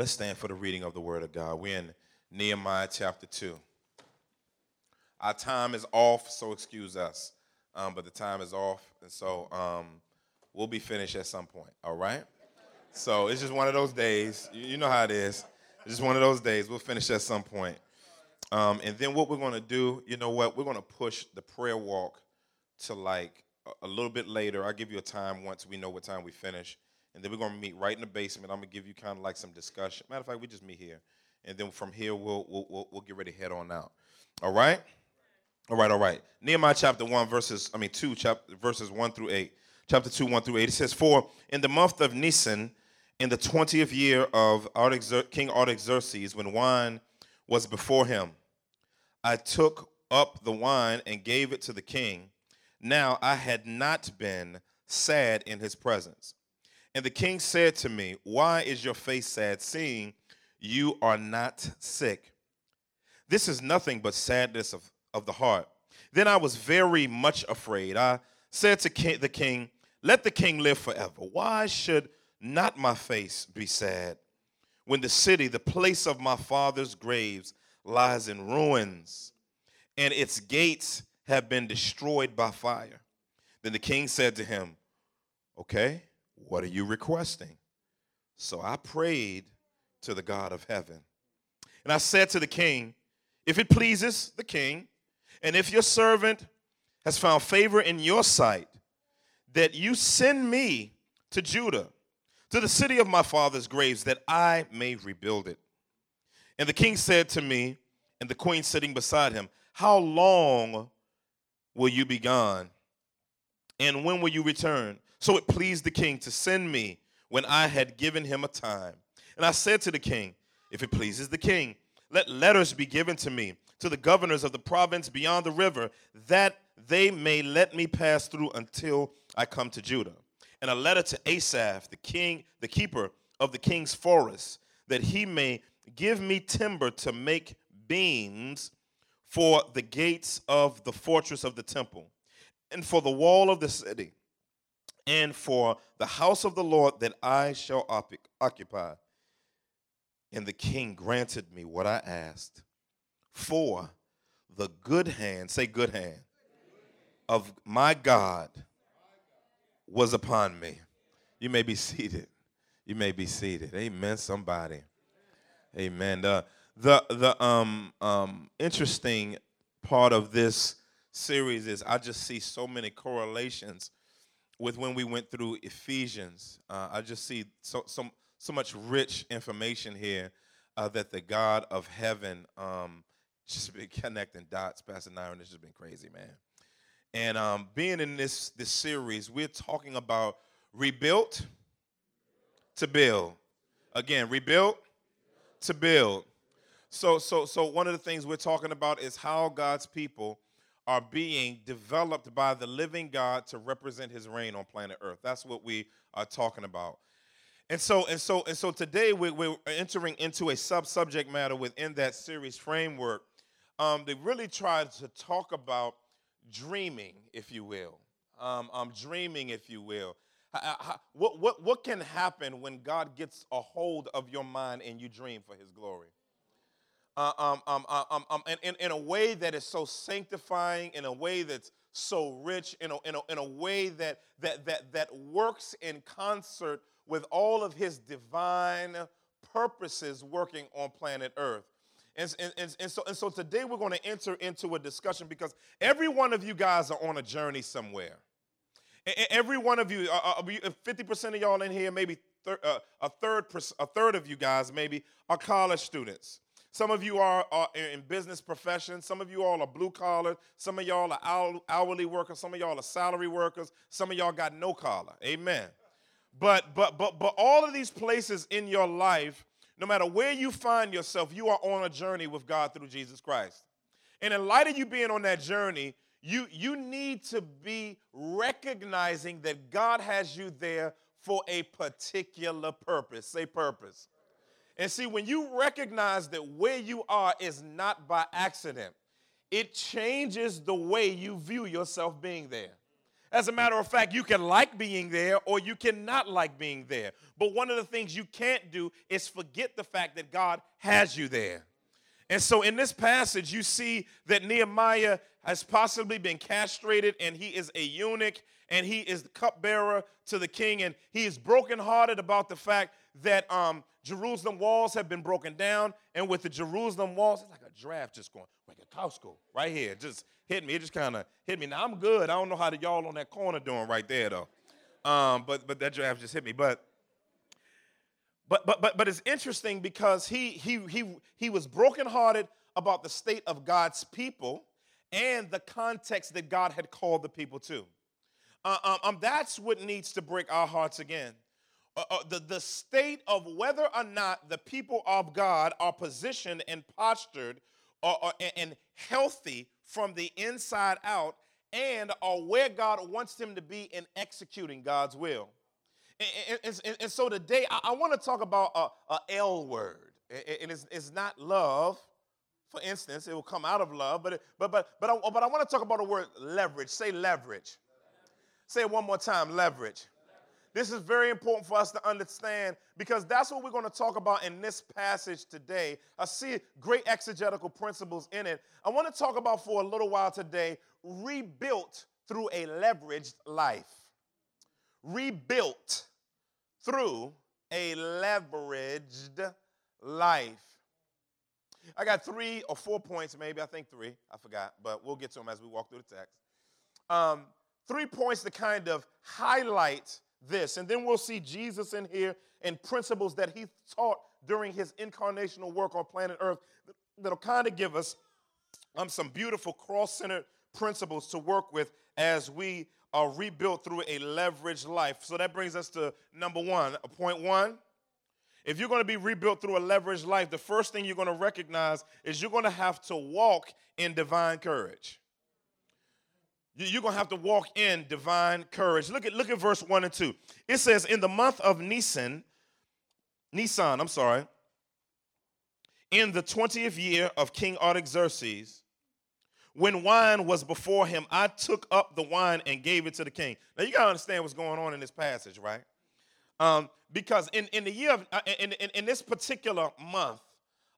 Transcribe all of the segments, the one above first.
let's stand for the reading of the Word of God. We're in Nehemiah chapter 2. Our time is off, so excuse us. Um, but the time is off, and so um, we'll be finished at some point, all right? So it's just one of those days. You, know how it is. It's just one of those days. We'll finish at some point. Um, and then what we're going to do, you know what? We're going to push the prayer walk to like a little bit later. I'll give you a time once we know what time we finish. And then we're to meet right in the basement. I'm to give you kind of like some discussion. Matter of fact, we just meet here. And then from here, we'll, we'll, we'll, we'll get ready to head on out. All right? All right, all right. Nehemiah chapter 1, verses, I mean 2, chapter, verses 1 through 8. Chapter 2, 1 through 8. It says, For in the month of Nisan, in the 20th year of King Artaxerxes, when wine was before him, I took up the wine and gave it to the king. Now I had not been sad in his presence. And the king said to me, Why is your face sad, seeing you are not sick? This is nothing but sadness of, of the heart. Then I was very much afraid. I said to the king, Let the king live forever. Why should not my face be sad when the city, the place of my father's graves, lies in ruins and its gates have been destroyed by fire? Then the king said to him, Okay, what are you requesting? So I prayed to the God of heaven. And I said to the king, If it pleases the king, and if your servant has found favor in your sight, that you send me to Judah, to the city of my father's graves, that I may rebuild it. And the king said to me, and the queen sitting beside him, How long will you be gone? And when will you return? So it pleased the king to send me when I had given him a time. And I said to the king, If it pleases the king, let letters be given to me, to the governors of the province beyond the river, that they may let me pass through until I come to Judah. And a letter to Asaph, the king, the keeper of the king's forest, that he may give me timber to make beams for the gates of the fortress of the temple, and for the wall of the city and for the house of the Lord that I shall occupy. And the king granted me what I asked. For the good hand, say good hand, of my God was upon me. You may be seated. You may be seated. Amen, somebody. Amen. The, the, the um, um, interesting part of this series is I just see so many correlations with when we went through Ephesians. Uh, I just see so, so, so much rich information here uh, that the God of heaven um, just been connecting dots, Pastor Nyron. This has been crazy, man. And um, being in this, this series, we're talking about rebuilt to build. Again, rebuilt to build. So, so, so one of the things we're talking about is how God's people are being developed by the living God to represent his reign on planet Earth. That's what we are talking about. And so, and so, and so today we're, we're entering into a sub-subject matter within that series framework. Um, they really tried to talk about dreaming, if you will. Um, um, dreaming, if you will. What, what, what can happen when God gets a hold of your mind and you dream for his glory? Uh, um, um, uh, um, um, in, in, a way that is so sanctifying, in a way that's so rich, in a, in a, in a way that, that, that, that works in concert with all of his divine purposes working on planet Earth. And, and, and, so, and so today we're going to enter into a discussion because every one of you guys are on a journey somewhere. Every one of you, uh, 50% uh, of y'all in here, maybe a, third, a third of you guys maybe are college students. Some of you are, are in business professions. Some of you all are blue collar. Some of y'all are hourly workers. Some of y'all are salary workers. Some of y'all got no collar. Amen. But but but but all of these places in your life, no matter where you find yourself, you are on a journey with God through Jesus Christ. And in light of you being on that journey, you you need to be recognizing that God has you there for a particular purpose. Say purpose. And see, when you recognize that where you are is not by accident, it changes the way you view yourself being there. As a matter of fact, you can like being there or you cannot like being there. But one of the things you can't do is forget the fact that God has you there. And so in this passage, you see that Nehemiah has possibly been castrated and he is a eunuch and he is the cupbearer to the king. And he is brokenhearted about the fact that um, Jerusalem walls have been broken down. And with the Jerusalem walls, it's like a draft just going, like a Costco right here, just hit me. It just kind of hit me. Now I'm good. I don't know how the y'all on that corner doing right there though. Um, but but that draft just hit me. But but but but but it's interesting because he he he he was brokenhearted about the state of God's people and the context that God had called the people to. Uh, um, um, that's what needs to break our hearts again. Uh, uh, the, the state of whether or not the people of God are positioned and postured or, or, and healthy from the inside out and are where God wants them to be in executing God's will. And, and, and, and so today I, I want to talk about a, a L word. And it's, it's not love, for instance, it will come out of love, but, but, but, but, I, but I want to talk about the word leverage. Say leverage. Say it one more time leverage. This is very important for us to understand because that's what we're going to talk about in this passage today. I see great exegetical principles in it. I want to talk about for a little while today rebuilt through a leveraged life. Rebuilt through a leveraged life. I got three or four points, maybe. I think three. I forgot, but we'll get to them as we walk through the text. Um, three points to kind of highlight this. And then we'll see Jesus in here and principles that he taught during his incarnational work on planet Earth that'll kind of give us um, some beautiful cross centered principles to work with as we are rebuilt through a leveraged life. So that brings us to number one. Point one if you're going to be rebuilt through a leveraged life, the first thing you're going to recognize is you're going to have to walk in divine courage. You're going to have to walk in divine courage. Look at, look at verse 1 and 2. It says, In the month of Nisan, Nisan, I'm sorry, in the 20th year of King Artaxerxes, when wine was before him, I took up the wine and gave it to the king. Now you got to understand what's going on in this passage, right? Um, because in, in the year of, uh, in, in, in, this particular month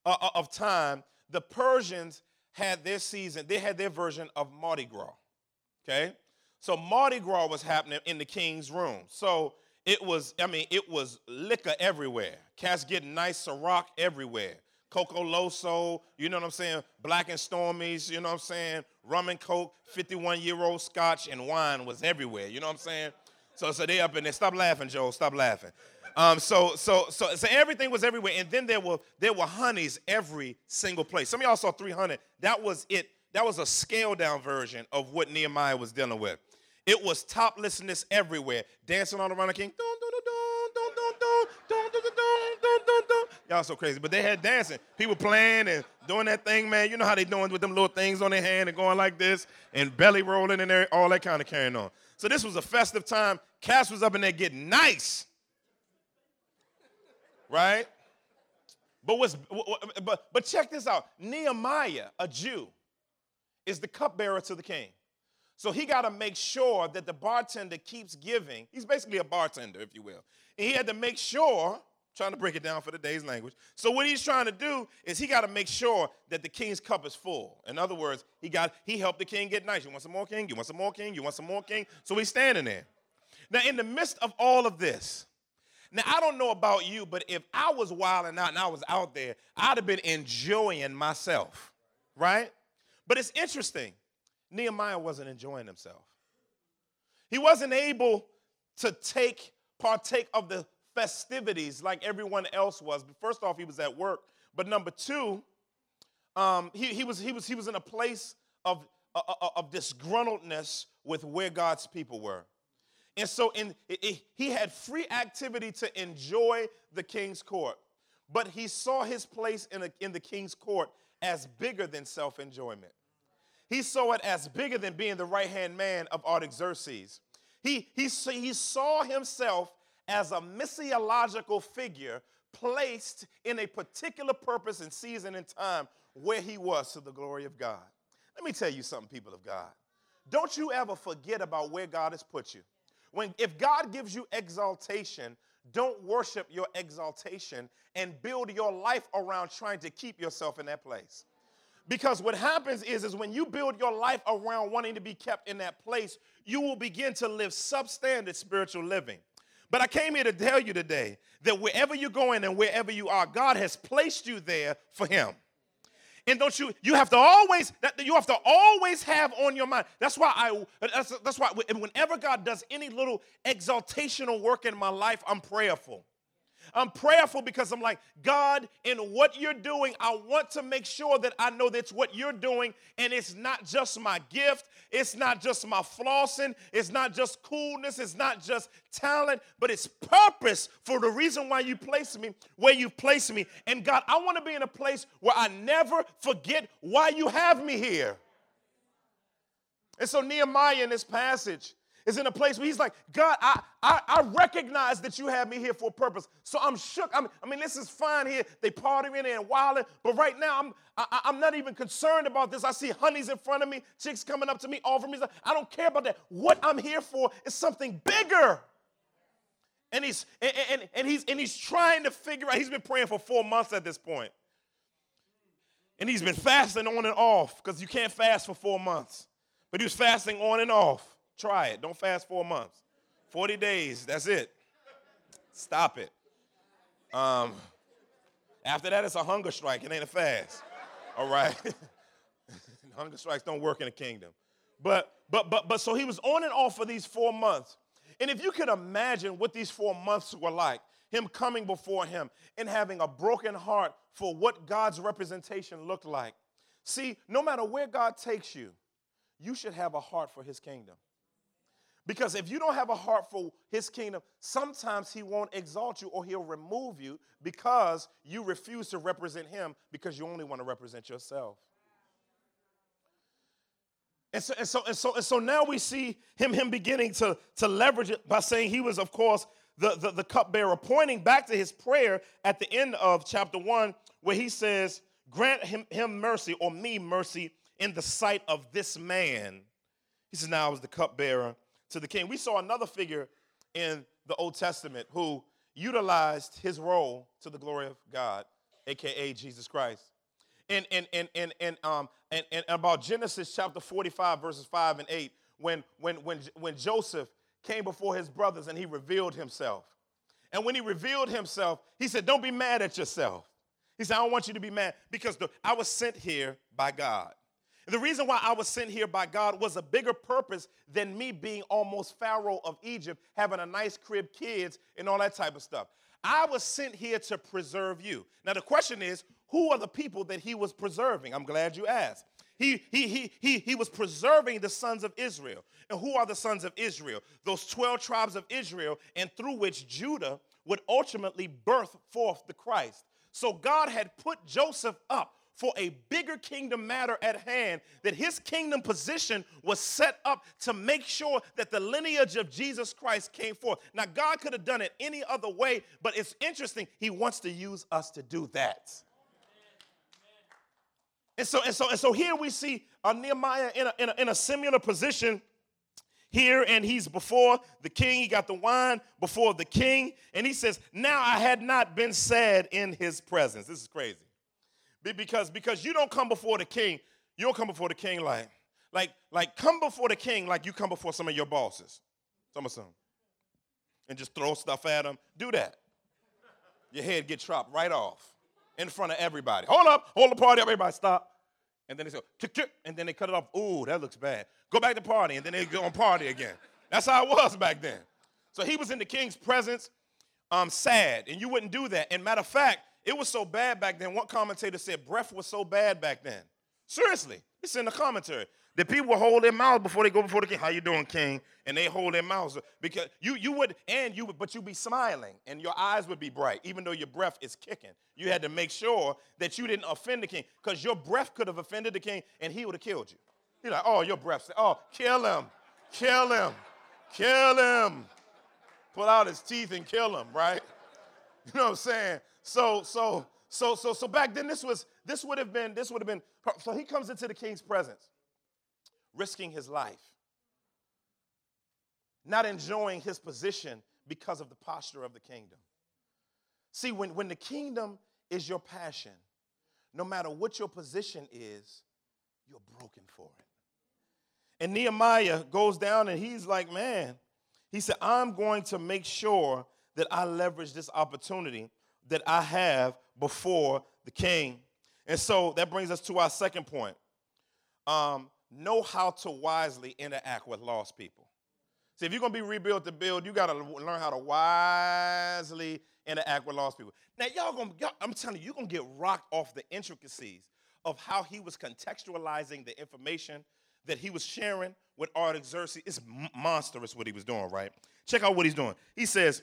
uh, uh, of time, the Persians had their season, they had their version of Mardi Gras. Okay? So Mardi Gras was happening in the king's room. So it was, I mean, it was liquor everywhere. Cats getting nice Ciroc everywhere. Coco Loso, you know what I'm saying? Black and Stormies, you know what I'm saying? Rum and Coke, 51 year old scotch, and wine was everywhere. You know what I'm saying? So, so they up in there. Stop laughing, Joe. Stop laughing. Um, so, so, so, so everything was everywhere, and then there were there were honeys every single place. Some of y'all saw 300. That was it that was a scaled down version of what Nehemiah was dealing with. It was toplessness everywhere, dancing on the king. Y'all so crazy, but they had dancing. People playing and doing that thing, man. You know how they doing with them little things on their hand and going like this and belly rolling and all that kind of carrying on. So this was a festive time. Cass was up in there getting nice, right? But what's but but check this out. Nehemiah, a Jew, is the cupbearer to the king. So he got to make sure that the bartender keeps giving. He's basically a bartender, if you will. And he had to make sure, trying to break it down for today's language. So what he's trying to do is he got to make sure that the king's cup is full. In other words, he got he helped the king get nice. You want some more king? You want some more king? You want some more king? So he's standing there. Now, in the midst of all of this, now I don't know about you, but if I was wilding out and I was out there, I'd have been enjoying myself, right? But it's interesting. Nehemiah wasn't enjoying himself. He wasn't able to take partake of the festivities like everyone else was. But first off, he was at work. But number two, um, he, he, was, he, was, he was in a place of, uh, uh, uh of disgruntledness with where God's people were. And so in, it, it, he had free activity to enjoy the king's court, but he saw his place in, a, in the king's court as bigger than self enjoyment. He saw it as bigger than being the right hand man of Artaxerxes. He, he, he saw himself as a missiological figure placed in a particular purpose and season and time where he was to the glory of God. Let me tell you something, people of God. don't you ever forget about where God has put you. When if God gives you exaltation, don't worship your exaltation and build your life around trying to keep yourself in that place. Because what happens is, is when you build your life around wanting to be kept in that place, you will begin to live substandard spiritual living. But I came here to tell you today that wherever you're going and wherever you are, God has placed you there for Him. And don't you, you have to always, that you have to always have on your mind. That's why I, that's, that's why whenever God does any little exaltational work in my life, I'm prayerful. I'm prayerful because I'm like, God, in what you're doing, I want to make sure that I know that's what you're doing. And it's not just my gift, it's not just my flossing, it's not just coolness, it's not just talent, but it's purpose for the reason why you placed me where you placed me. And God, I want to be in a place where I never forget why you have me here. And so, Nehemiah in this passage, is in a place where he's like, God, I, I, I recognize that you have me here for a purpose. So I'm shook. I'm, I mean, this is fine here. They partying and wilding, but right now I'm I, I'm not even concerned about this. I see honeys in front of me, chicks coming up to me, offering me. Stuff. I don't care about that. What I'm here for is something bigger. And he's and, and, and he's and he's trying to figure out. He's been praying for four months at this point. And he's been fasting on and off because you can't fast for four months. But he was fasting on and off. Try it. Don't fast four months. 40 days, that's it. Stop it. Um, after that, it's a hunger strike. It ain't a fast. All right? hunger strikes don't work in the kingdom. But but but but so he was on and off for these four months. And if you could imagine what these four months were like, him coming before him and having a broken heart for what God's representation looked like. See, no matter where God takes you, you should have a heart for his kingdom. Because if you don't have a heart for his kingdom, sometimes he won't exalt you or he'll remove you because you refuse to represent him because you only want to represent yourself. And so, and so, and so, and so now we see him, him beginning to, to leverage it by saying he was, of course, the, the, the cupbearer, pointing back to his prayer at the end of chapter one, where he says, Grant him, him mercy or me mercy in the sight of this man. He says, Now I was the cupbearer to the king. We saw another figure in the Old Testament who utilized his role to the glory of God, aka Jesus Christ. And and and and and um and, and about Genesis chapter 45, verses 5 and 8, when when when when Joseph came before his brothers and he revealed himself. And when he revealed himself, he said, Don't be mad at yourself. He said, I don't want you to be mad because the, I was sent here by God. The reason why I was sent here by God was a bigger purpose than me being almost Pharaoh of Egypt, having a nice crib, kids, and all that type of stuff. I was sent here to preserve you. Now, the question is, who are the people that he was preserving? I'm glad you asked. He, he, he, he, he was preserving the sons of Israel. And who are the sons of Israel? Those 12 tribes of Israel, and through which Judah would ultimately birth forth the Christ. So God had put Joseph up for a bigger kingdom matter at hand, that his kingdom position was set up to make sure that the lineage of Jesus Christ came forth. Now, God could have done it any other way, but it's interesting. He wants to use us to do that. And so, and so, and so here we see uh, Nehemiah in a, in, a, in a similar position here and he's before the king. He got the wine before the king. And he says, Now I had not been sad in his presence. This is crazy. Because, because you don't come before the king, you don't come before the king like, like, like come before the king like you come before some of your bosses. Some of some. And just throw stuff at them. Do that. Your head get chopped right off in front of everybody. Hold up, hold the party up, everybody stop. And then they say, and then they cut it off. Ooh, that looks bad. Go back to party, and then they go on party again. That's how it was back then. So he was in the king's presence, um, sad, and you wouldn't do that. And matter of fact, it was so bad back then. One commentator said breath was so bad back then. Seriously, it's in the commentary. The people would hold their mouths before they go before the king. How you doing, king? And they hold their mouths because you you would and you would, but you'd be smiling and your eyes would be bright, even though your breath is kicking. You had to make sure that you didn't offend the king, because your breath could have offended the king and he would have killed you. He's like, oh, your breath. Oh, kill him, kill him, kill him. Pull out his teeth and kill him, right? You know what I'm saying? So, so, so, so, so back then, this was this would have been this would have been. So he comes into the king's presence, risking his life, not enjoying his position because of the posture of the kingdom. See, when, when the kingdom is your passion, no matter what your position is, you're broken for it. And Nehemiah goes down and he's like, man, he said, I'm going to make sure that I leverage this opportunity that I have before the king. And so that brings us to our second point. Um, know how to wisely interact with lost people. See, if you're going to be rebuilt to build, you got to learn how to wisely interact with lost people. Now, y'all going to, I'm telling you, you're going to get rocked off the intricacies of how he was contextualizing the information that he was sharing with Artaxerxes. It's monstrous what he was doing, right? Check out what he's doing. He says,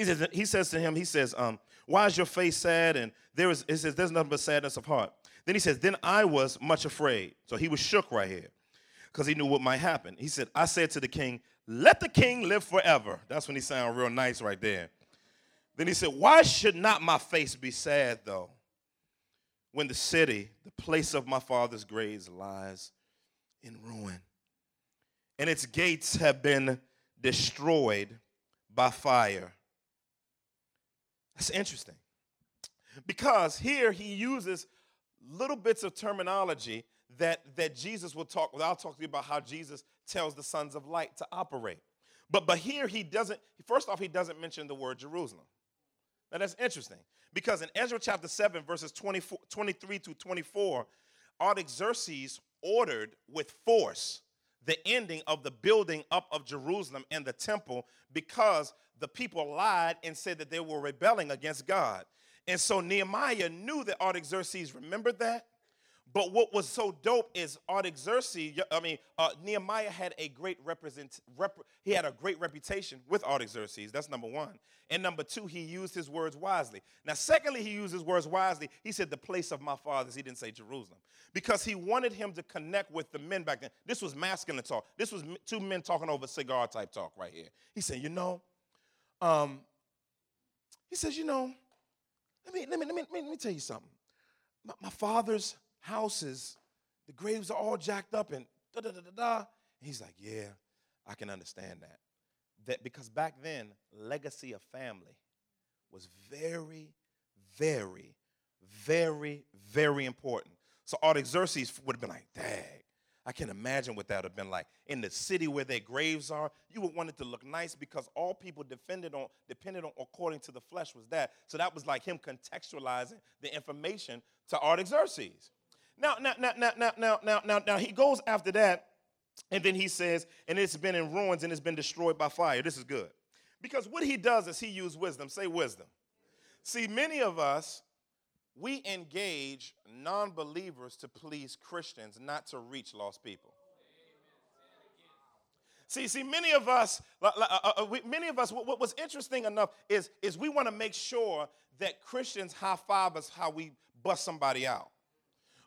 he says, he says to him, he says, um, why is your face sad? And there is, he says, there's nothing but sadness of heart. Then he says, then I was much afraid. So he was shook right here because he knew what might happen. He said, I said to the king, let the king live forever. That's when he sounded real nice right there. Then he said, why should not my face be sad though? When the city, the place of my father's graves lies in ruin and its gates have been destroyed by fire that's interesting. Because here he uses little bits of terminology that, that Jesus will talk, well, I'll talk to you about how Jesus tells the sons of light to operate. But, but here he doesn't, first off, he doesn't mention the word Jerusalem. Now that's interesting because in Ezra chapter 7, verses 24, 23 to 24, Artaxerxes ordered with force the ending of the building up of Jerusalem and the temple because the people lied and said that they were rebelling against God. And so Nehemiah knew that Artaxerxes remembered that. But what was so dope is Artaxerxes, I mean, uh, Nehemiah had a great represent, rep, he had a great reputation with Artaxerxes. That's number one. And number two, he used his words wisely. Now, secondly, he used his words wisely. He said, the place of my fathers. He didn't say Jerusalem. Because he wanted him to connect with the men back then. This was masculine talk. This was two men talking over cigar type talk right here. He said, you know, um, he says, you know, let me, let me, let me, let me tell you something. My, my father's houses, the graves are all jacked up and da da da da da. He's like, yeah, I can understand that. That because back then, legacy of family was very, very, very, very important. So Artaxerxes would have been like, dang, I can't imagine what that would have been like. In the city where their graves are, you would want it to look nice because all people depended on, depended on according to the flesh was that. So that was like him contextualizing the information to Artaxerxes. Now, now, now, now, now, now, now, now, now he goes after that, and then he says, and it's been in ruins and it's been destroyed by fire. This is good. Because what he does is he uses wisdom. Say wisdom. See, many of us we engage non believers to please Christians, not to reach lost people. See, see, many of us, uh, uh, many of us, what was interesting enough is, is we want to make sure that Christians high five us how we bust somebody out.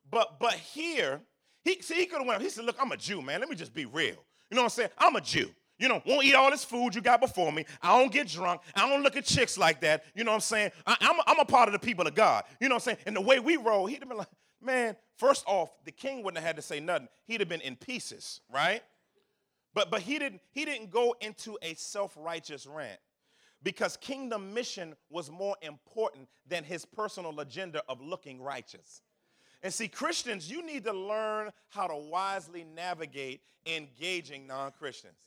But but here, he see he could have went. He said, "Look, I'm a Jew, man. Let me just be real. You know what I'm saying? I'm a Jew. You know, won't eat all this food you got before me. I don't get drunk. I don't look at chicks like that. You know what I'm saying? I, am a, I'm a part of the people of God. You know what I'm saying? And the way we roll, he'd have been like, man, first off, the king wouldn't have had to say nothing. He'd have been in pieces, right? But but he didn't he didn't go into a self-righteous rant because kingdom mission was more important than his personal agenda of looking righteous. And see, Christians, you need to learn how to wisely navigate engaging non-Christians.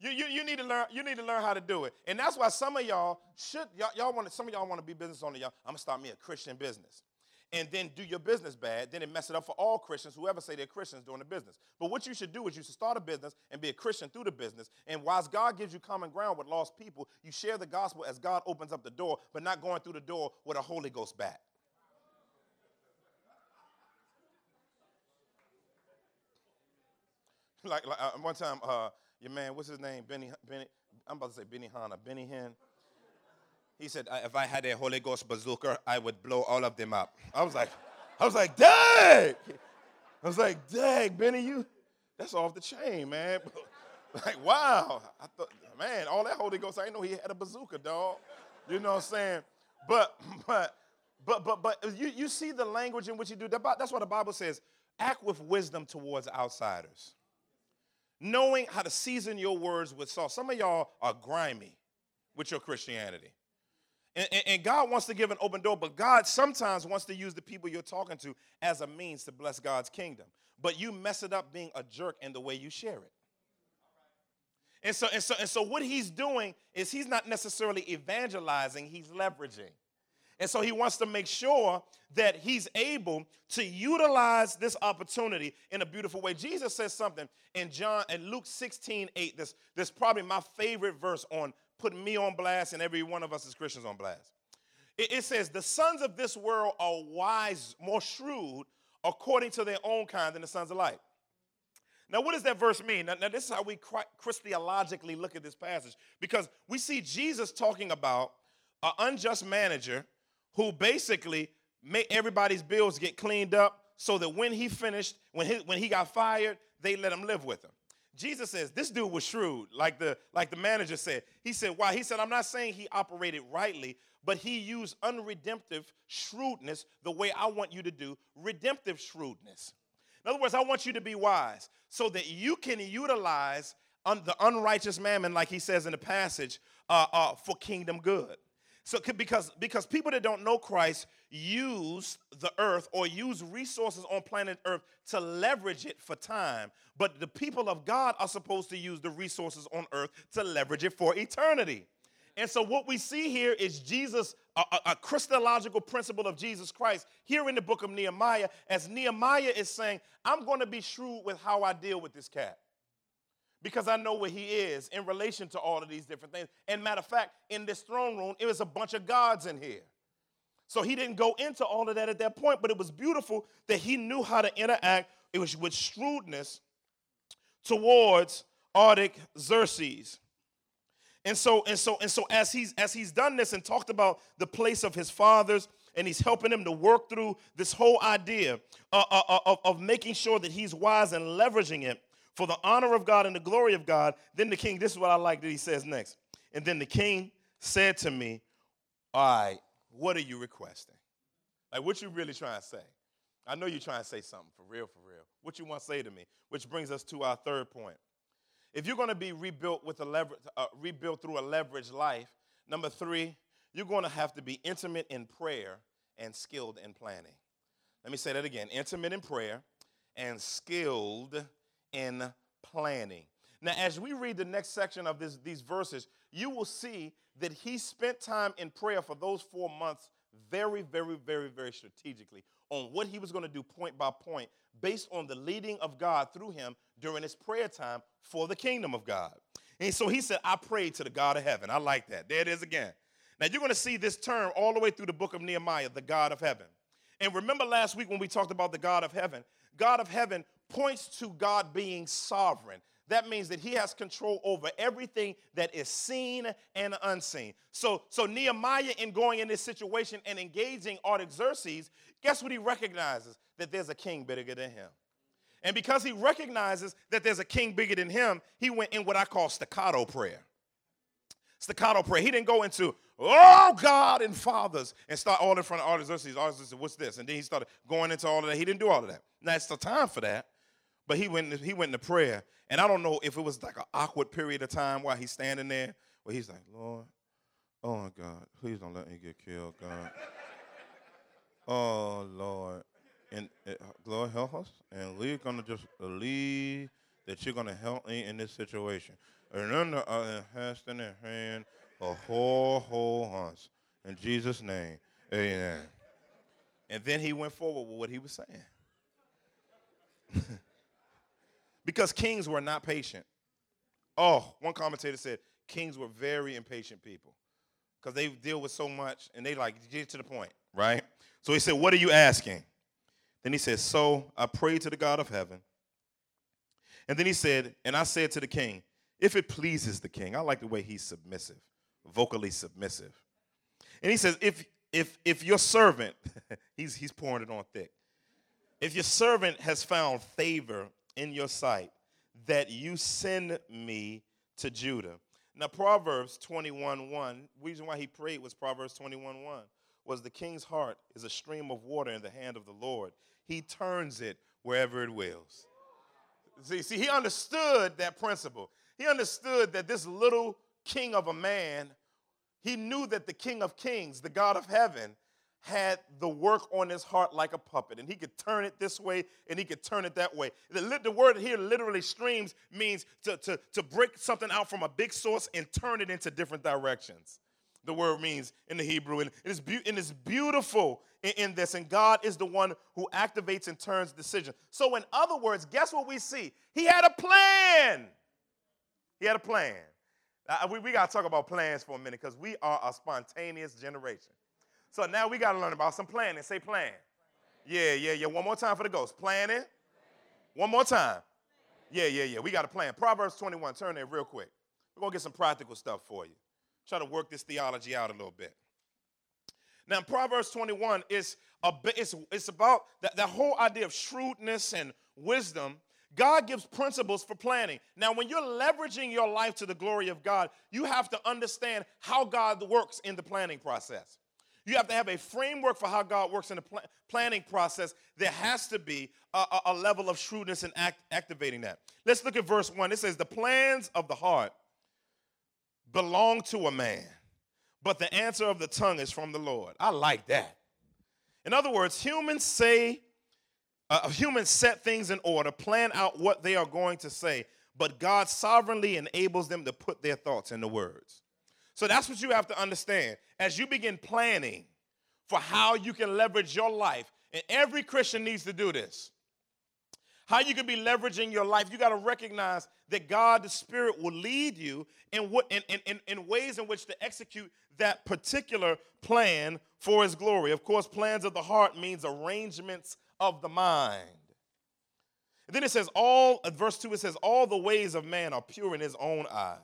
You, you, you, need to learn, you need to learn how to do it. And that's why some of y'all should, y'all, y'all want some of y'all want to be business owners. Y'all, I'm going to start me a Christian business. And then do your business bad, then it mess it up for all Christians, whoever say they're Christians doing the business. But what you should do is you should start a business and be a Christian through the business. And whilst God gives you common ground with lost people, you share the gospel as God opens up the door, but not going through the door with a Holy Ghost bat. Like, like uh, one time, uh, your man, what's his name? Benny, Benny, I'm about to say Benny Hanna, Benny Hinn. He said, if I had a Holy Ghost bazooka, I would blow all of them up. I was like, I was like, dang. I was like, dang, Benny, you, that's off the chain, man. like, wow. I thought, man, all that Holy Ghost, I didn't know he had a bazooka, dog. You know what I'm saying? But, but, but, but, but you, you see the language in which you do. That. That's what the Bible says. Act with wisdom towards outsiders. Knowing how to season your words with salt. Some of y'all are grimy with your Christianity. And, and, and, God wants to give an open door, but God sometimes wants to use the people you're talking to as a means to bless God's kingdom. But you mess it up being a jerk in the way you share it. And so, and so, and so what he's doing is he's not necessarily evangelizing, he's leveraging. And so he wants to make sure that he's able to utilize this opportunity in a beautiful way. Jesus says something in John and Luke 16, 8. This, this is probably my favorite verse on putting me on blast and every one of us as Christians on blast. It, it says, The sons of this world are wise, more shrewd, according to their own kind than the sons of light. Now, what does that verse mean? Now, now, this is how we Christologically look at this passage because we see Jesus talking about an unjust manager who basically made everybody's bills get cleaned up so that when he finished, when he, when he got fired, they let him live with him. Jesus says this dude was shrewd, like the like the manager said. He said, "Why?" He said, "I'm not saying he operated rightly, but he used unredemptive shrewdness the way I want you to do redemptive shrewdness. In other words, I want you to be wise so that you can utilize un- the unrighteous mammon, like he says in the passage, uh, uh, for kingdom good. So because because people that don't know Christ use the earth or use resources on planet earth to leverage it for time, but the people of God are supposed to use the resources on earth to leverage it for eternity. And so what we see here is Jesus a, a, Christological principle of Jesus Christ here in the book of Nehemiah as Nehemiah is saying, I'm going to be shrewd with how I deal with this cat because I know where he is in relation to all of these different things. And matter of fact, in this throne room, it was a bunch of gods in here. So he didn't go into all of that at that point, but it was beautiful that he knew how to interact it was with shrewdness towards Artaxerxes. And so, and so, and so as he's as he's done this and talked about the place of his fathers, and he's helping him to work through this whole idea uh, uh, uh of, of making sure that he's wise and leveraging it for the honor of God and the glory of God. Then the king, this is what I like that he says next. And then the king said to me, All right, what are you requesting? Like, what you really trying to say? I know you're trying to say something for real, for real. What you want to say to me? Which brings us to our third point. If you're going to be rebuilt with a lever, uh, rebuilt through a leveraged life, number three, you're going to have to be intimate in prayer and skilled in planning. Let me say that again: intimate in prayer and skilled in planning. Now, as we read the next section of this, these verses, you will see that he spent time in prayer for those four months very, very, very, very strategically on what he was going to do point by point based on the leading of God through him during his prayer time for the kingdom of God. And so he said, I prayed to the God of heaven. I like that. There it is again. Now you're going to see this term all the way through the book of Nehemiah, the God of heaven. And remember last week when we talked about the God of heaven, God of heaven points to God being sovereign. That means that he has control over everything that is seen and unseen. So, so Nehemiah, in going in this situation and engaging Artaxerxes, guess what he recognizes? That there's a king bigger than him. And because he recognizes that there's a king bigger than him, he went in what I call staccato prayer. Staccato prayer. He didn't go into, oh God and fathers, and start all in front of Artaxerxes. Artaxerxes said, what's this? And then he started going into all of that. He didn't do all of that. Now it's the time for that. But he went, he went into prayer. And I don't know if it was like an awkward period of time while he's standing there where he's like, Lord, oh my God, please don't let me get killed, God. oh, Lord. And uh, Lord, help us. And we're to just believe that you're to help me in this situation. And then uh, has in their hand a whole, whole hunts. In Jesus' name, amen. And then he went forward with what he was saying. because kings were not patient. Oh, one commentator said kings were very impatient people because they deal with so much and they like get to the point, right? So he said, What are you asking? Then he said, So I prayed to the God of heaven. And then he said, And I said to the king, If it pleases the king, I like the way he's submissive, vocally submissive. And he says, If if if your servant, he's he's pouring it on thick. If your servant has found favor in your sight, that you send me to Judah. Now, Proverbs 21 1, reason why he prayed was Proverbs 21 1, was the king's heart is a stream of water in the hand of the Lord. He turns it wherever it wills. See, see, he understood that principle. He understood that this little king of a man, he knew that the king of kings, the God of heaven, had the work on his heart like a puppet, and he could turn it this way and he could turn it that way. The, the word here literally streams means to, to, to break something out from a big source and turn it into different directions. The word means in the Hebrew, and it is, be- and it's beautiful in, in this, and God is the one who activates and turns decisions. So, in other words, guess what we see? He had a plan. He had a plan. Uh, we we got to talk about plans for a minute because we are a spontaneous generation. So now we got to learn about some planning. Say plan. Yeah, yeah, yeah. One more time for the ghost. Planning. One more time. Yeah, yeah, yeah. We got to plan. Proverbs 21. Turn there real quick. We're going to get some practical stuff for you. Try to work this theology out a little bit. Now, Proverbs 21 is a it's, it's about that, that whole idea of shrewdness and wisdom. God gives principles for planning. Now, when you're leveraging your life to the glory of God, you have to understand how God works in the planning process. You have to have a framework for how God works in the pl- planning process. There has to be a, a, a level of shrewdness in act, activating that. Let's look at verse 1. It says, The plans of the heart belong to a man, but the answer of the tongue is from the Lord. I like that. In other words, humans say, uh, humans set things in order, plan out what they are going to say, but God sovereignly enables them to put their thoughts into words. So that's what you have to understand. As you begin planning for how you can leverage your life, and every Christian needs to do this. How you can be leveraging your life, you got to recognize that God, the Spirit, will lead you in, what, in, in, in ways in which to execute that particular plan for His glory. Of course, plans of the heart means arrangements of the mind. And then it says, all, verse 2, it says, all the ways of man are pure in his own eyes,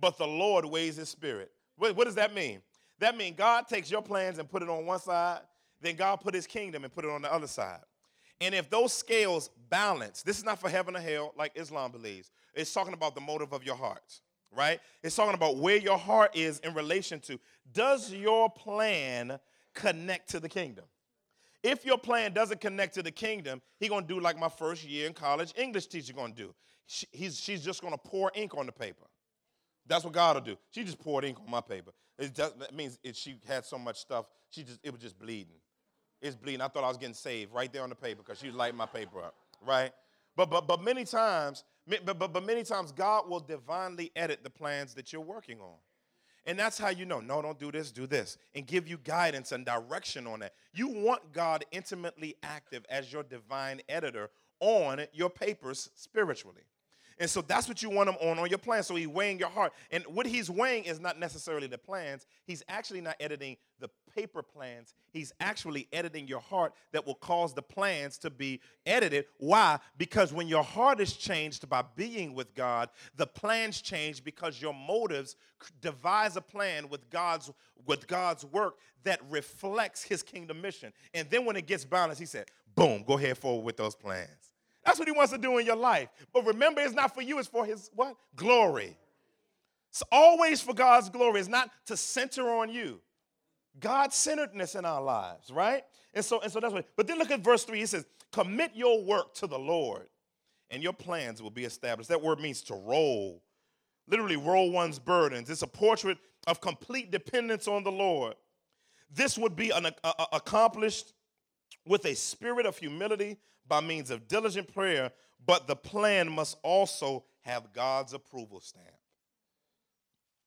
but the Lord weighs his spirit. What, what does that mean? That means God takes your plans and put it on one side, then God put his kingdom and put it on the other side. And if those scales balance, this is not for heaven or hell like Islam believes. It's talking about the motive of your heart, right? It's talking about where your heart is in relation to does your plan connect to the kingdom? If your plan doesn't connect to the kingdom, he's gonna do like my first year in college English teacher gonna do. She, he's, she's just gonna pour ink on the paper. That's what God will do. She just poured ink on my paper. It just, that means she had so much stuff, she just it was just bleeding. It's bleeding. I thought I was getting saved right there on the paper because she was lighting my paper up, right? But but but many times, but, but but many times God will divinely edit the plans that you're working on. And that's how you know, no, don't do this, do this, and give you guidance and direction on that. You want God intimately active as your divine editor on your papers spiritually. And so that's what you want him on on your plan. So he's weighing your heart. And what he's weighing is not necessarily the plans. He's actually not editing the paper plans. He's actually editing your heart that will cause the plans to be edited. Why? Because when your heart is changed by being with God, the plans change because your motives devise a plan with God's with God's work that reflects his kingdom mission. And then when it gets balanced, he said, boom, go ahead forward with those plans. That's what he wants to do in your life. But remember, it's not for you, it's for his what? Glory. It's always for God's glory. It's not to center on you. God centeredness in our lives, right? And so, and so that's what. But then look at verse three. He says, "Commit your work to the Lord, and your plans will be established." That word means to roll, literally roll one's burdens. It's a portrait of complete dependence on the Lord. This would be an, a, a, accomplished with a spirit of humility by means of diligent prayer, but the plan must also have God's approval stamp.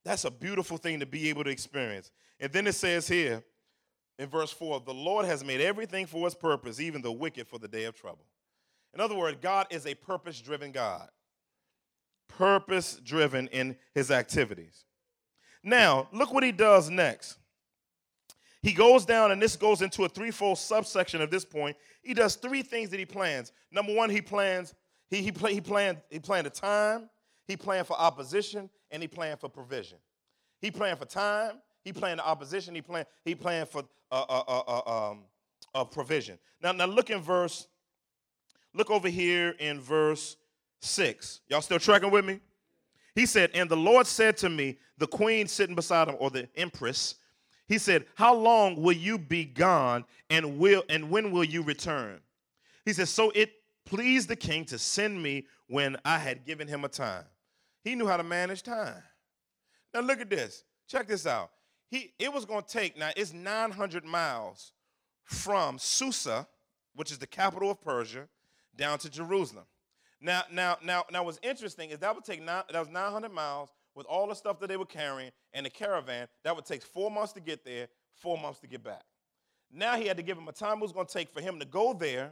That's a beautiful thing to be able to experience. And then it says here in verse 4 the Lord has made everything for his purpose, even the wicked for the day of trouble. In other words, God is a purpose driven God, purpose driven in his activities. Now, look what he does next. He goes down, and this goes into a threefold subsection of this point. He does three things that he plans. Number one, he plans, he, he, he, planned, he planned a time, he planned for opposition, and he planned for provision. He planned for time, he planned the opposition, he planned, he planned for uh, uh, uh, uh um, uh, provision. Now, now look in verse, look over here in verse 6. Y'all still tracking with me? He said, And the Lord said to me, the queen sitting beside him, or the empress, he said, How long will you be gone and will and when will you return? He says, So it pleased the king to send me when I had given him a time. He knew how to manage time. Now look at this. Check this out. He it was going to take now it's 900 miles from Susa, which is the capital of Persia, down to Jerusalem. Now, now, now, now, what's interesting is that would take nine, that was 900 miles with all the stuff that they were carrying and the caravan. That would take four months to get there, four months to get back. Now he had to give him a time it was going to take for him to go there,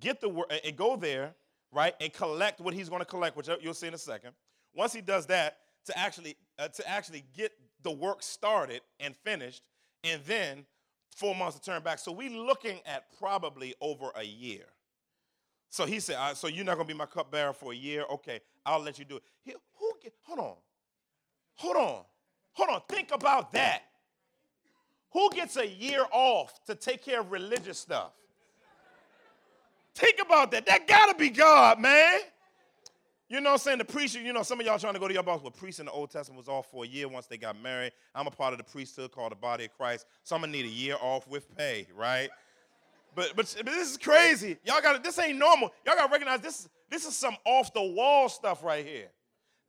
get the work, and go there, right, and collect what he's going to collect, which you'll see in a second. Once he does that, to actually uh, to actually get the work started and finished, and then four months to turn back. So we're looking at probably over a year. So he said, "So you're not gonna be my cupbearer for a year? Okay, I'll let you do it." He, who? Hold on, hold on, hold on. Think about that. Who gets a year off to take care of religious stuff? Think about that. That gotta be God, man. You know what I'm saying? The priest, you know, some of y'all trying to go to your boss, but priests in the Old Testament was off for a year once they got married. I'm a part of the priesthood called the body of Christ. So I'm gonna need a year off with pay, right? But but, but this is crazy. Y'all gotta, this ain't normal. Y'all gotta recognize this, this is some off the wall stuff right here.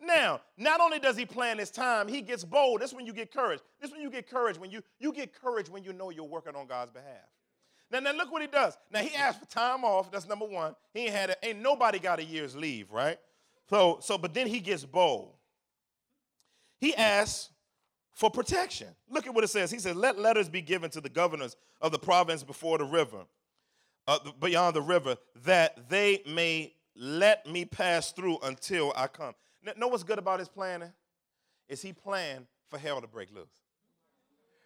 Now, not only does he plan his time, he gets bold. That's when you get courage. This when you get courage. When you you get courage when you know you're working on God's behalf. Now, now look what he does. Now he asked for time off. That's number one. He ain't had a, ain't nobody got a year's leave, right? So, so, but then he gets bold. He asks for protection. Look at what it says. He says, Let letters be given to the governors of the province before the river, uh, beyond the river, that they may let me pass through until I come. Know what's good about his planning? Is he planned for hell to break loose.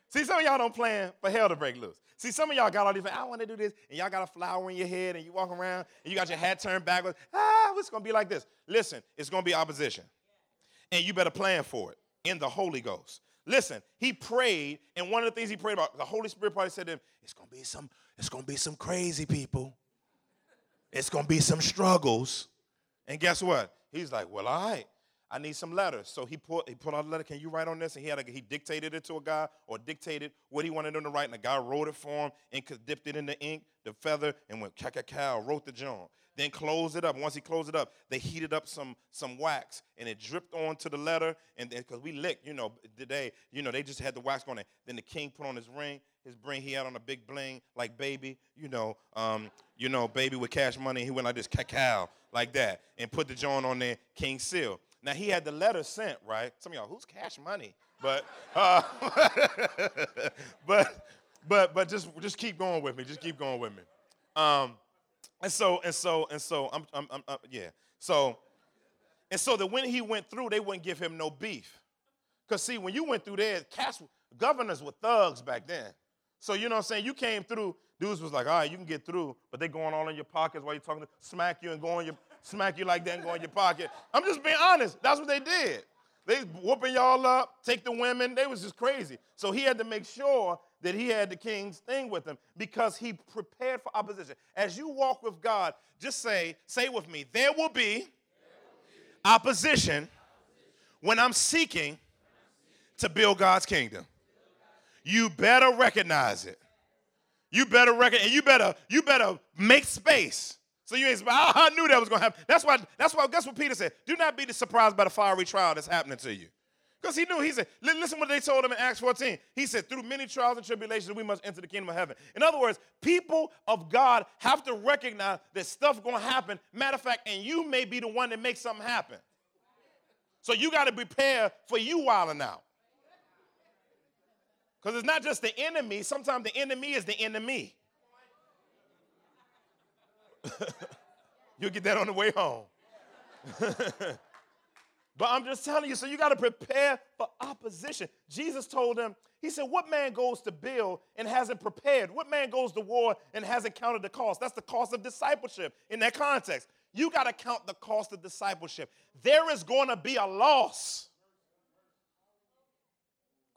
See, some of y'all don't plan for hell to break loose. See, some of y'all got all these, I want to do this, and y'all got a flower in your head, and you walk around, and you got your hat turned backwards. Ah, it's going to be like this. Listen, it's going to be opposition. And you better plan for it in the Holy Ghost. Listen, he prayed, and one of the things he prayed about, the Holy Spirit probably said to him, it's going to be some, it's going to be some crazy people. It's going to be some struggles. And guess what? He's like, well, all right. I need some letters. So he put he put out a letter. Can you write on this? And he had a, he dictated it to a guy or dictated what he wanted him to write. And the guy wrote it for him and dipped it in the ink, the feather, and went cow cow wrote the John. Then closed it up. Once he closed it up, they heated up some some wax and it dripped onto the letter. And then because we licked, you know, today, you know, they just had the wax on it. Then the king put on his ring. His ring, he had on a big bling like baby, you know, um, you know, baby with cash money. He went like this cacao like that and put the John on there, king seal. Now he had the letter sent, right? Some of y'all, who's cash money? But uh, but but but just just keep going with me. Just keep going with me. Um, and so and so and so I'm, I'm, I'm, I'm yeah. So and so that when he went through, they wouldn't give him no beef. Cause see, when you went through there, cash governors were thugs back then. So you know what I'm saying? You came through, dudes was like, all right, you can get through, but they going all in your pockets while you're talking to smack you and go in your smack you like that and go in your pocket. I'm just being honest. That's what they did. They whooping y'all up, take the women. They was just crazy. So he had to make sure that he had the king's thing with him because he prepared for opposition. As you walk with God, just say, say with me, there will be opposition when I'm seeking to build God's kingdom. You better recognize it. You better recognize, you better, you better make space so you ain't I knew that was gonna happen. That's why, that's why, guess what Peter said? Do not be surprised by the fiery trial that's happening to you. Because he knew, he said, listen what they told him in Acts 14. He said, through many trials and tribulations, we must enter the kingdom of heaven. In other words, people of God have to recognize that stuff gonna happen. Matter of fact, and you may be the one that makes something happen. So you got to prepare for you wilding out. Because it's not just the enemy, sometimes the enemy is the enemy. You'll get that on the way home. but I'm just telling you, so you got to prepare for opposition. Jesus told them, He said, What man goes to build and hasn't prepared? What man goes to war and hasn't counted the cost? That's the cost of discipleship in that context. You got to count the cost of discipleship. There is going to be a loss.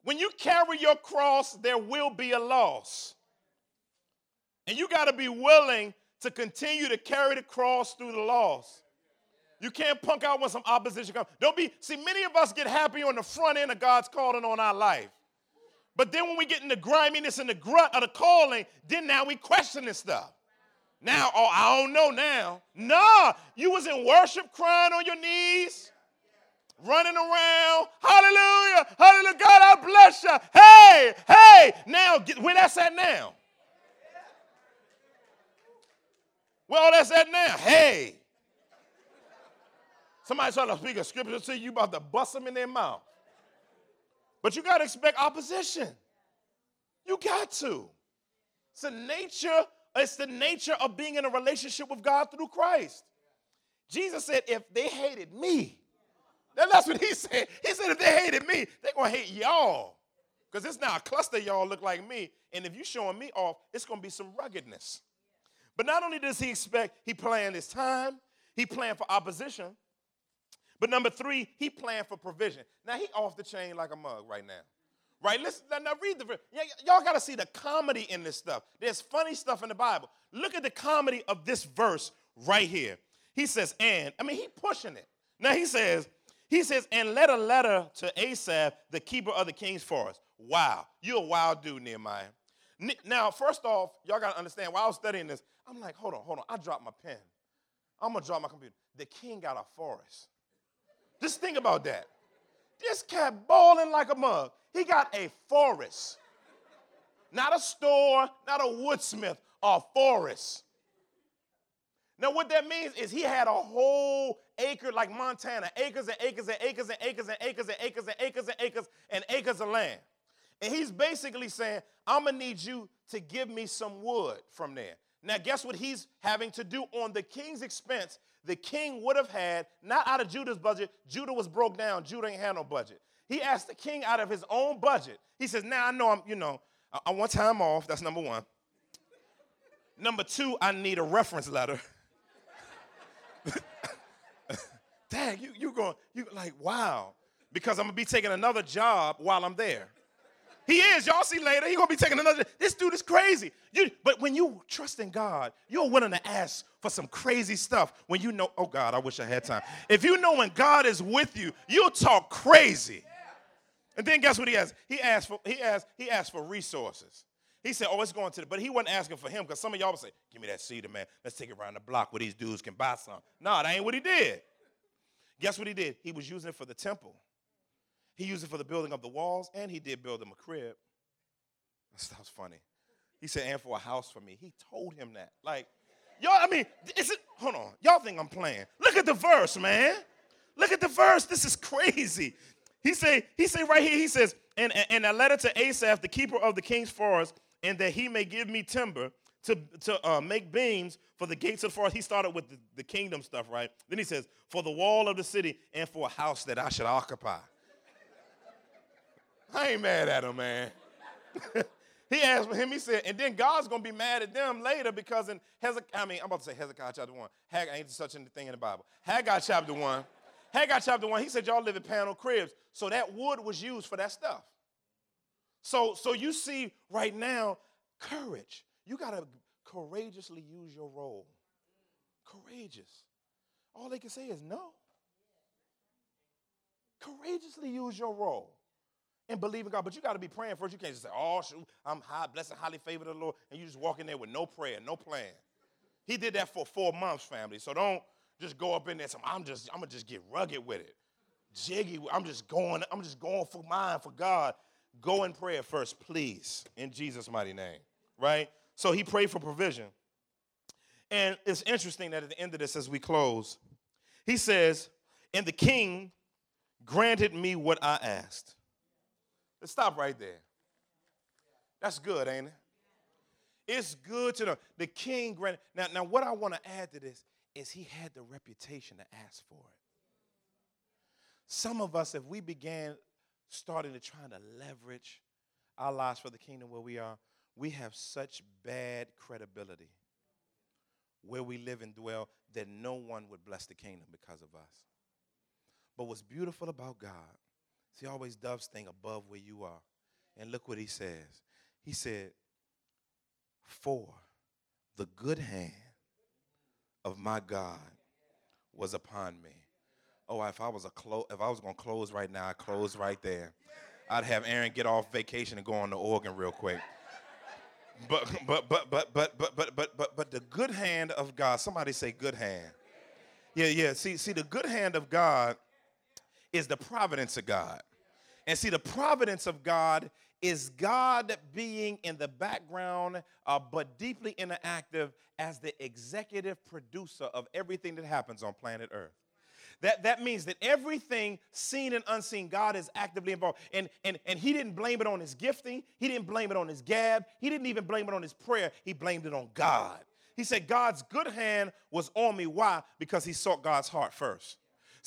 When you carry your cross, there will be a loss. And you got to be willing to continue to carry the cross through the loss. You can't punk out when some opposition comes. Don't be, see, many of us get happy on the front end of God's calling on our life. But then when we get in the griminess and the grunt of the calling, then now we question this stuff. Now, oh, I don't know now. Nah, you was in worship crying on your knees, running around. Hallelujah, hallelujah. God, I bless you. Hey, hey. Now, get, where that's at now? Where all that's at now? Hey. Somebody trying to speak a scripture to you, you about to bust them in their mouth. But you got to expect opposition. You got to. It's the nature, it's the nature of being in a relationship with God through Christ. Jesus said, if they hated me, that's what he said. He said, if they hated me, they're gonna hate y'all. Because it's now a cluster y'all look like me. And if you showing me off, it's gonna be some ruggedness. But not only does he expect, he planned his time, he planned for opposition. But number three, he planned for provision. Now he off the chain like a mug right now. Right? Listen, now read the y'all got to see the comedy in this stuff. There's funny stuff in the Bible. Look at the comedy of this verse right here. He says, and I mean, he pushing it. Now he says, he says, and let a letter to Asaph, the keeper of the king's forest. Wow, you're a wild dude, Nehemiah. Now, first off, y'all got to understand, while I was studying this, I'm like, hold on, hold on. I dropped my pen. I'm to drop my computer. The king got a forest. Just think about that. This cat balling like a mug. He got a forest. Not a store, not a woodsmith, a forest. Now, what that means is he had a whole acre like Montana, acres and acres and acres and acres and acres and acres and acres and acres and acres of land. And he's basically saying, I'm gonna need you to give me some wood from there. Now, guess what he's having to do on the king's expense? The king would have had, not out of Judah's budget, Judah was broke down, Judah ain't had no budget. He asked the king out of his own budget. He says, Now I know I'm, you know, I, I want time off. That's number one. number two, I need a reference letter. Dang, you you going, you like, wow. Because I'm gonna be taking another job while I'm there. He is. Y'all see later. He gonna be taking another. This dude is crazy. You, but when you trust in God, you're willing to ask for some crazy stuff. When you know, oh God, I wish I had time. If you know when God is with you, you'll talk crazy. And then guess what he asked? He asked for he asked he asked for resources. He said, "Oh, it's going to the," but he wasn't asking for him because some of y'all would say, "Give me that cedar, man. Let's take it around the block where these dudes can buy some." No, that ain't what he did. Guess what he did? He was using it for the temple. He used it for the building of the walls, and he did build him a crib. That stuff's funny. He said, and for a house for me. He told him that. Like, y'all, I mean, is it, hold on. Y'all think I'm playing. Look at the verse, man. Look at the verse. This is crazy. He say, he say right here, he says, and, and a letter to Asaph, the keeper of the king's forest, and that he may give me timber to, to uh, make beams for the gates of the forest. He started with the, the kingdom stuff, right? Then he says, for the wall of the city and for a house that I should occupy. I ain't mad at him, man. he asked him, he said, and then God's gonna be mad at them later because in Hezekiah, I mean, I'm about to say Hezekiah chapter 1. Haggai ain't such a thing in the Bible. Haggai chapter 1. Haggai chapter 1, he said, Y'all live in panel cribs. So that wood was used for that stuff. So, so you see right now, courage. You gotta courageously use your role. Courageous. All they can say is no. Courageously use your role and believe in God. But you got to be praying first. You can't just say, oh, shoot, I'm high, blessed and highly favored of the Lord, and you just walk in there with no prayer, no plan. He did that for four months, family. So don't just go up in there say, I'm just, I'm gonna just get rugged with it. Jiggy, I'm just going, I'm just going for mine, for God. Go in prayer first, please, in Jesus' mighty name. Right? So he prayed for provision. And it's interesting that at the end of this, as we close, he says, And the king granted me what I asked. Let's stop right there. That's good, ain't it? It's good to know. The king granted. Now, now what I want to add to this is he had the reputation to ask for it. Some of us, if we began starting to try to leverage our lives for the kingdom where we are, we have such bad credibility where we live and dwell that no one would bless the kingdom because of us. But what's beautiful about God he always does things above where you are. And look what he says. He said, For the good hand of my God was upon me. Oh, if I was a clo- if I was gonna close right now, I'd close right there. I'd have Aaron get off vacation and go on to organ real quick. But but but but but but but but but but the good hand of God. Somebody say good hand. Yeah, yeah. See, see, the good hand of God is the providence of God. And see, the providence of God is God being in the background, uh, but deeply interactive as the executive producer of everything that happens on planet Earth. That, that means that everything seen and unseen, God is actively involved. And, and, and he didn't blame it on his gifting. He didn't blame it on his gab. He didn't even blame it on his prayer. He blamed it on God. He said, God's good hand was on me. Why? Because he sought God's heart first.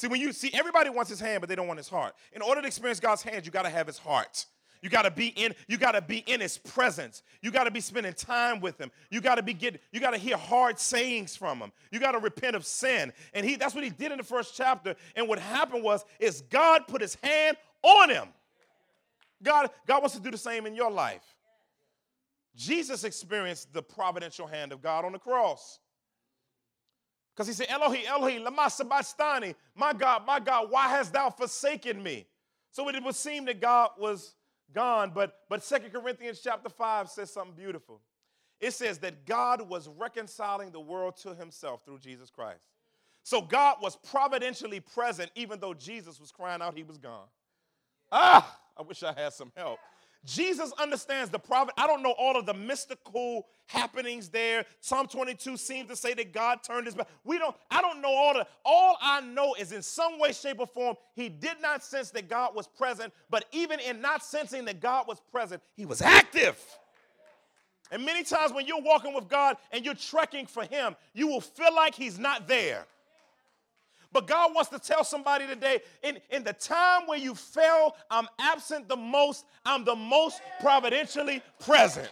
See, when you see everybody wants his hand, but they don't want his heart. In order to experience God's hand, you got to have his heart. You got to be in you got to be in his presence. You got to be spending time with him. You got to be get you got to hear hard sayings from him. You got to repent of sin. And he that's what he did in the first chapter. And what happened was is God put his hand on him. God God wants to do the same in your life. Jesus experienced the providential hand of God on the cross. Because he said, Elohi, Elohi, lama sabachthani. My God, my God, why hast thou forsaken me? So it would seem that God was gone. But but Second Corinthians chapter 5 says something beautiful. It says that God was reconciling the world to himself through Jesus Christ. So God was providentially present even though Jesus was crying out he was gone. Ah, I wish I had some help. Jesus understands the prophet. I don't know all of the mystical happenings there. Psalm 22 seems to say that God turned his back. We don't, I don't know all the, all I know is in some way, shape, or form, he did not sense that God was present, but even in not sensing that God was present, he was active. And many times when you're walking with God and you're trekking for him, you will feel like he's not there. But God wants to tell somebody today in, in the time where you fell, I'm absent the most, I'm the most providentially present.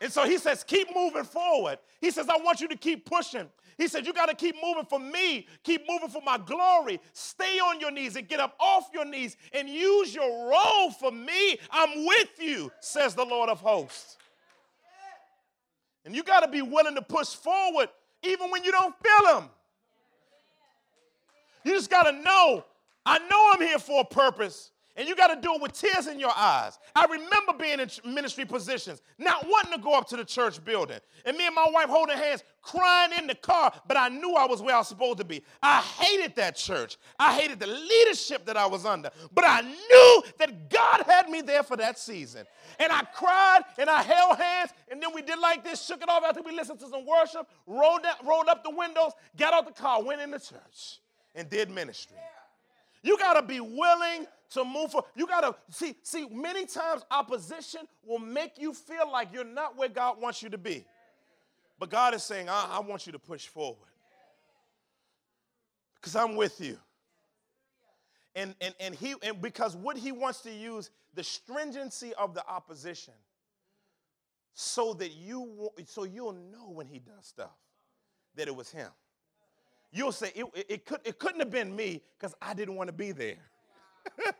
And so he says, keep moving forward. He says, I want you to keep pushing. He said, You got to keep moving for me, keep moving for my glory. Stay on your knees and get up off your knees and use your role for me. I'm with you, says the Lord of hosts. And you got to be willing to push forward even when you don't feel Him. You just got to know, I know I'm here for a purpose. And you got to do it with tears in your eyes. I remember being in ministry positions, not wanting to go up to the church building. And me and my wife holding hands, crying in the car, but I knew I was where I was supposed to be. I hated that church. I hated the leadership that I was under. But I knew that God had me there for that season. And I cried and I held hands, and then we did like this, shook it off after we listened to some worship, rolled, down, rolled up the windows, got out the car, went in the church and did ministry. You got to be willing to move forward. You got to see, see, many times opposition will make you feel like you're not where God wants you to be. But God is saying, I, I want you to push forward because I'm with you. And, and, and he and because what he wants to use the stringency of the opposition so that you so you'll know when he does stuff that it was him you'll say, it, it, could, it couldn't have been me because I didn't want to be there.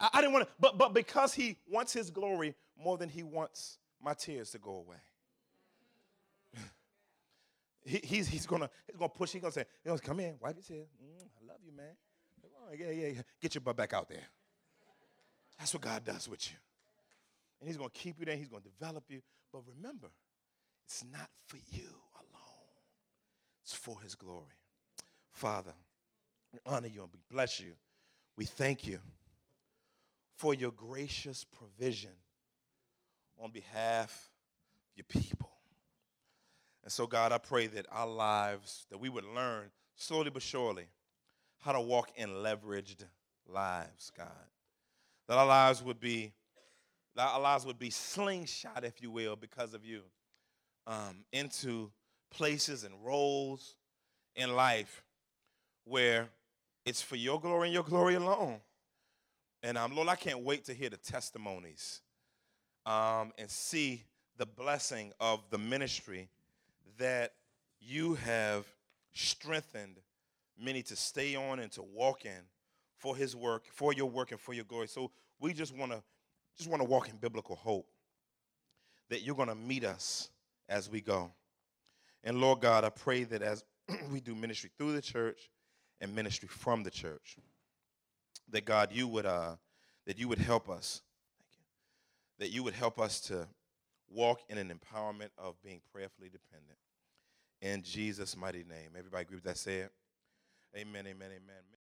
I, I didn't want to, but, but because he wants his glory more than he wants my tears to go away. he, he's, he's gonna he's gonna push. He's gonna say, "Come in, wipe your tears. Mm, I love you, man. On, yeah, yeah, yeah. Get your butt back out there." That's what God does with you, and He's gonna keep you there. He's gonna develop you. But remember, it's not for you. It's for his glory. Father, we honor you and we bless you. We thank you for your gracious provision on behalf of your people. And so, God, I pray that our lives, that we would learn slowly but surely how to walk in leveraged lives, God. That our lives would be, that our lives would be slingshot, if you will, because of you, um, into places and roles in life where it's for your glory and your glory alone. And um, Lord, I can't wait to hear the testimonies um, and see the blessing of the ministry that you have strengthened many to stay on and to walk in for his work, for your work and for your glory. So we just want to just want to walk in biblical hope that you're going to meet us as we go. And Lord God, I pray that as we do ministry through the church and ministry from the church, that God, you would uh, that you would help us. You. That you would help us to walk in an empowerment of being prayerfully dependent. In Jesus' mighty name. Everybody agree with that? Say it. Amen, amen, amen.